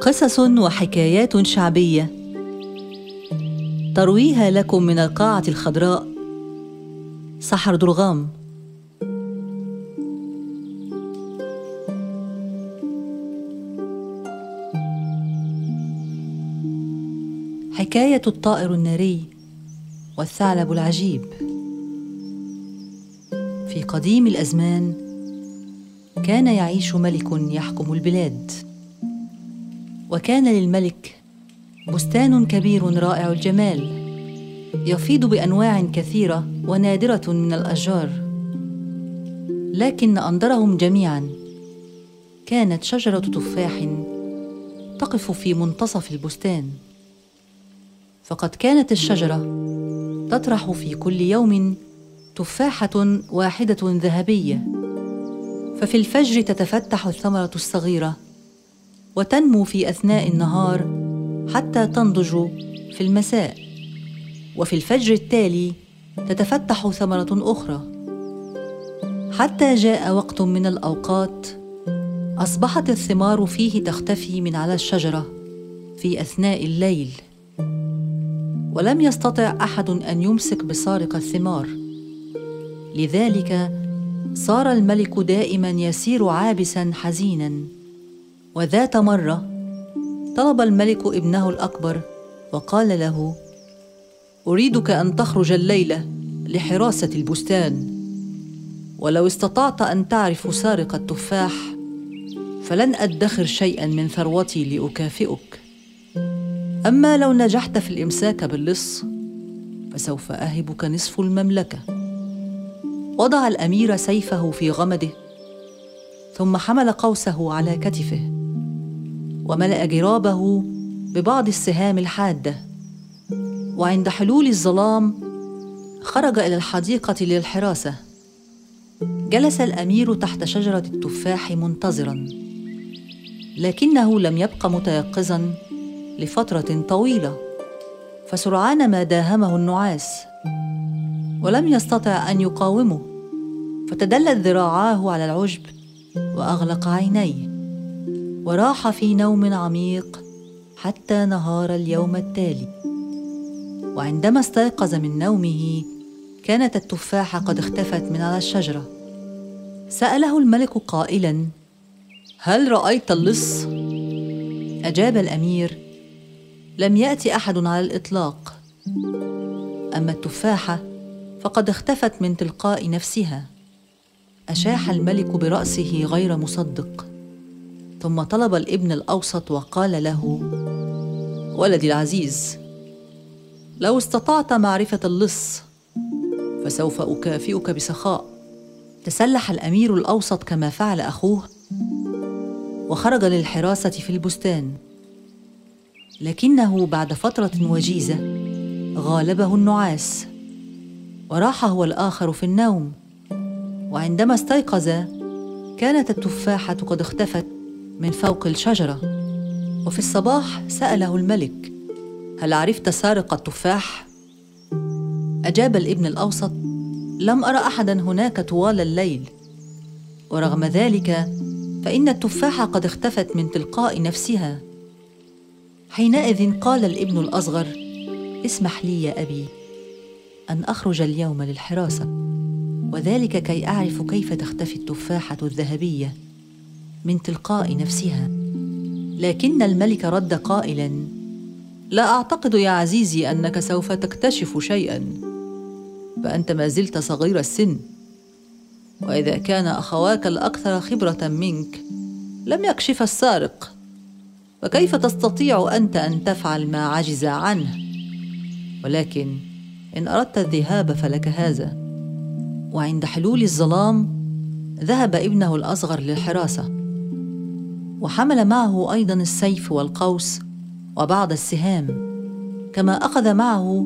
قصص وحكايات شعبية ترويها لكم من القاعة الخضراء سحر درغام حكاية الطائر الناري والثعلب العجيب. في قديم الأزمان كان يعيش ملك يحكم البلاد. وكان للملك بستان كبير رائع الجمال يفيض بأنواع كثيرة ونادرة من الأشجار. لكن اندرهم جميعا. كانت شجرة تفاح تقف في منتصف البستان. فقد كانت الشجرة تطرح في كل يوم تفاحة واحدة ذهبية. ففي الفجر تتفتح الثمرة الصغيرة وتنمو في أثناء النهار حتى تنضج في المساء. وفي الفجر التالي تتفتح ثمرة أخرى. حتى جاء وقت من الأوقات أصبحت الثمار فيه تختفي من على الشجرة في أثناء الليل. ولم يستطع أحد أن يمسك بسارق الثمار. لذلك صار الملك دائما يسير عابسا حزينا. وذات مرة طلب الملك ابنه الأكبر وقال له أريدك أن تخرج الليلة لحراسة البستان. ولو استطعت أن تعرف سارق التفاح فلن أدخر شيئا من ثروتي لأكافئك. أما لو نجحت في الإمساك باللص فسوف أهبك نصف المملكة. وضع الأمير سيفه في غمده ثم حمل قوسه على كتفه وملأ جرابه ببعض السهام الحادة. وعند حلول الظلام خرج إلى الحديقة للحراسة. جلس الأمير تحت شجرة التفاح منتظرا لكنه لم يبق متيقظا لفترة طويلة فسرعان ما داهمه النعاس. ولم يستطع أن يقاومه فتدلت ذراعاه على العشب وأغلق عينيه وراح في نوم عميق حتى نهار اليوم التالي. وعندما استيقظ من نومه كانت التفاحة قد اختفت من على الشجرة. سأله الملك قائلا هل رأيت اللص؟ أجاب الأمير لم يات أحد على الإطلاق. أما التفاحة فقد اختفت من تلقاء نفسها. أشاح الملك برأسه غير مصدق. ثم طلب الابن الأوسط وقال له ولدي العزيز لو استطعت معرفة اللص فسوف أكافئك بسخاء. تسلح الأمير الأوسط كما فعل أخوه وخرج للحراسة في البستان. لكنه بعد فترة وجيزة غالبه النعاس. وراح هو الآخر في النوم. وعندما استيقظ كانت التفاحة قد اختفت من فوق الشجرة. وفي الصباح سأله الملك هل عرفت سارق التفاح؟ أجاب الابن الأوسط لم أرى أحدا هناك طوال الليل. ورغم ذلك فإن التفاحة قد اختفت من تلقاء نفسها. حينئذ قال الابن الأصغر اسمح لي يا أبي أن أخرج اليوم للحراسة وذلك كي أعرف كيف تختفي التفاحة الذهبية من تلقاء نفسها. لكن الملك رد قائلا لا أعتقد يا عزيزي أنك سوف تكتشف شيئا فأنت ما زلت صغير السن. وإذا كان أخواك الأكثر خبرة منك لم يكشف السارق. فكيف تستطيع أنت أن تفعل ما عجز عنه؟ ولكن إن أردت الذهاب فلك هذا. وعند حلول الظلام ذهب ابنه الأصغر للحراسة. وحمل معه أيضا السيف والقوس وبعض السهام. كما أخذ معه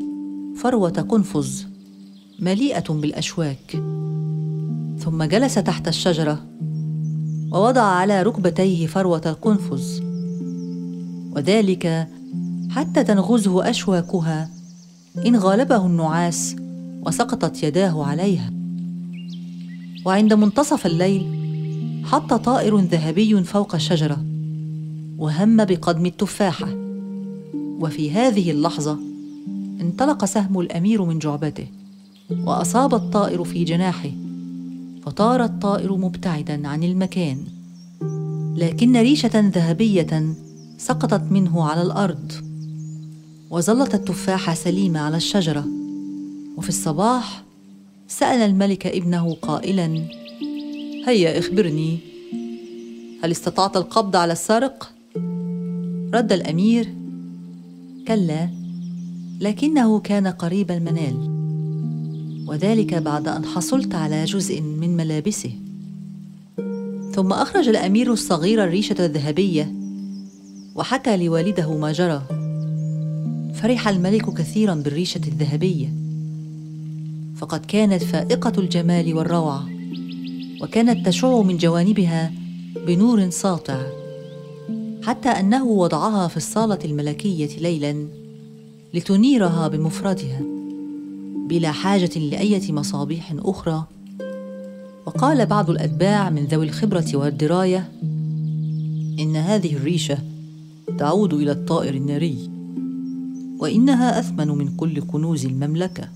فروة قنفذ مليئة بالأشواك. ثم جلس تحت الشجرة ووضع على ركبتيه فروة القنفذ وذلك حتى تنغزه أشواكها إن غالبه النعاس وسقطت يداه عليها. وعند منتصف الليل حط طائر ذهبي فوق الشجره وهم بقدم التفاحة. وفي هذه اللحظة انطلق سهم الأمير من جعبته وأصاب الطائر في جناحه فطار الطائر مبتعدا عن المكان. لكن ريشة ذهبية سقطت منه على الأرض. وظلت التفاحه سليمة على الشجرة. وفي الصباح سأل الملك ابنه قائلا هيا اخبرني هل استطعت القبض على السارق رد الأمير كلا لكنه كان قريب المنال وذلك بعد أن حصلت على جزء من ملابسه. ثم أخرج الأمير الصغير الريشة الذهبية وحكى لوالده ما جرى. فرح الملك كثيرا بالريشة الذهبية. فقد كانت فائقة الجمال والروعة وكانت تشع من جوانبها بنور ساطع حتى أنه وضعها في الصالة الملكية ليلا لتنيرها بمفردها بلا حاجة لايه مصابيح أخرى. وقال بعض الأتباع من ذوي الخبرة والدراية إن هذه الريشة تعود إلى الطائر الناري. وإنها أثمن من كل كنوز المملكة.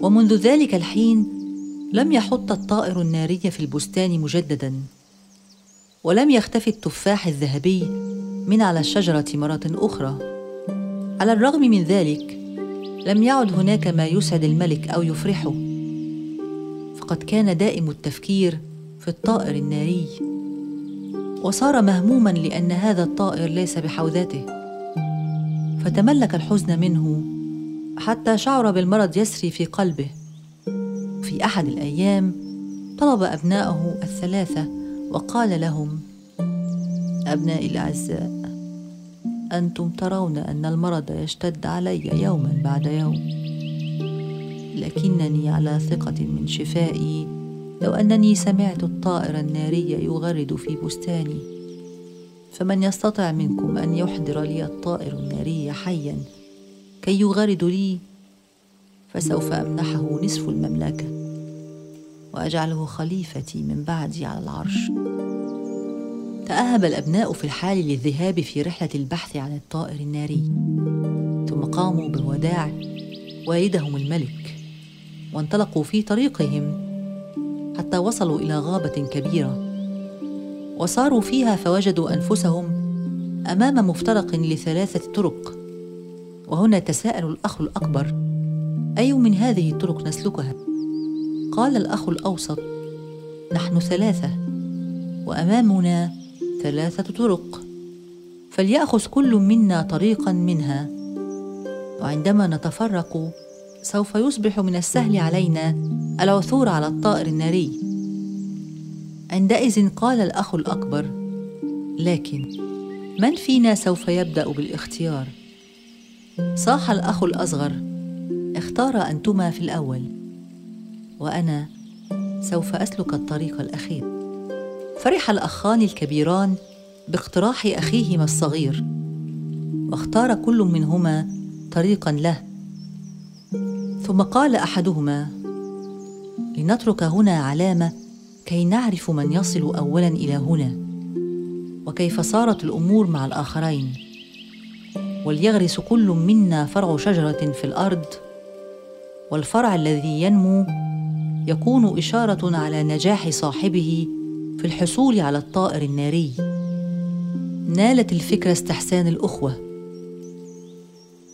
ومنذ ذلك الحين لم يحط الطائر الناري في البستان مجددا ولم يختفي التفاح الذهبي من على الشجرة مرة أخرى. على الرغم من ذلك لم يعد هناك ما يسعد الملك أو يفرحه. فقد كان دائم التفكير في الطائر الناري. وصار مهموما لأن هذا الطائر ليس بحوذته فتملك الحزن منه حتى شعر بالمرض يسري في قلبه. في أحد الأيام طلب أبناءه الثلاثة وقال لهم ابنائي الأعزاء أنتم ترون أن المرض يشتد علي يوما بعد يوم. لكنني على ثقة من شفائي لو أنني سمعت الطائر الناري يغرد في بستاني. فمن يستطع منكم أن يحضر لي الطائر الناري حيا كي يغرد لي فسوف أمنحه نصف المملكة وأجعله خليفتي من بعدي على العرش. تأهب الأبناء في الحال للذهاب في رحلة البحث عن الطائر الناري. ثم قاموا بوداع والدهم الملك وانطلقوا في طريقهم حتى وصلوا إلى غابة كبيرة. وصاروا فيها فوجدوا أنفسهم أمام مفترق لثلاثة طرق. وهنا تساءل الأخ الأكبر أي من هذه الطرق نسلكها؟ قال الأخ الأوسط نحن ثلاثة وأمامنا ثلاثة طرق. فليأخذ كل منا طريقا منها. وعندما نتفرق سوف يصبح من السهل علينا العثور على الطائر الناري. عندئذ قال الأخ الأكبر لكن من فينا سوف يبدأ بالاختيار؟ صاح الأخ الأصغر اختار أنتما في الأول وأنا سوف أسلك الطريق الأخير. فرح الأخان الكبيران باقتراح أخيهما الصغير واختار كل منهما طريقا له. ثم قال أحدهما لنترك هنا علامة كي نعرف من يصل اولا إلى هنا وكيف صارت الأمور مع الآخرين. وليغرس كل منا فرع شجرة في الأرض والفرع الذي ينمو يكون إشارة على نجاح صاحبه في الحصول على الطائر الناري. نالت الفكرة استحسان الأخوة.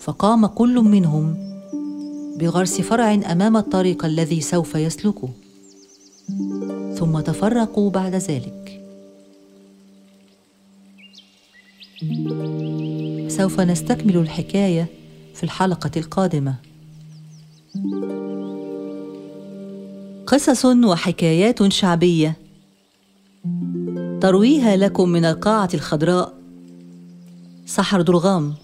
فقام كل منهم بغرس فرع أمام الطريق الذي سوف يسلكه. ثم تفرقوا بعد ذلك. سوف نستكمل الحكاية في الحلقة القادمة. قصص وحكايات شعبية ترويها لكم من القاعة الخضراء سحر درغام.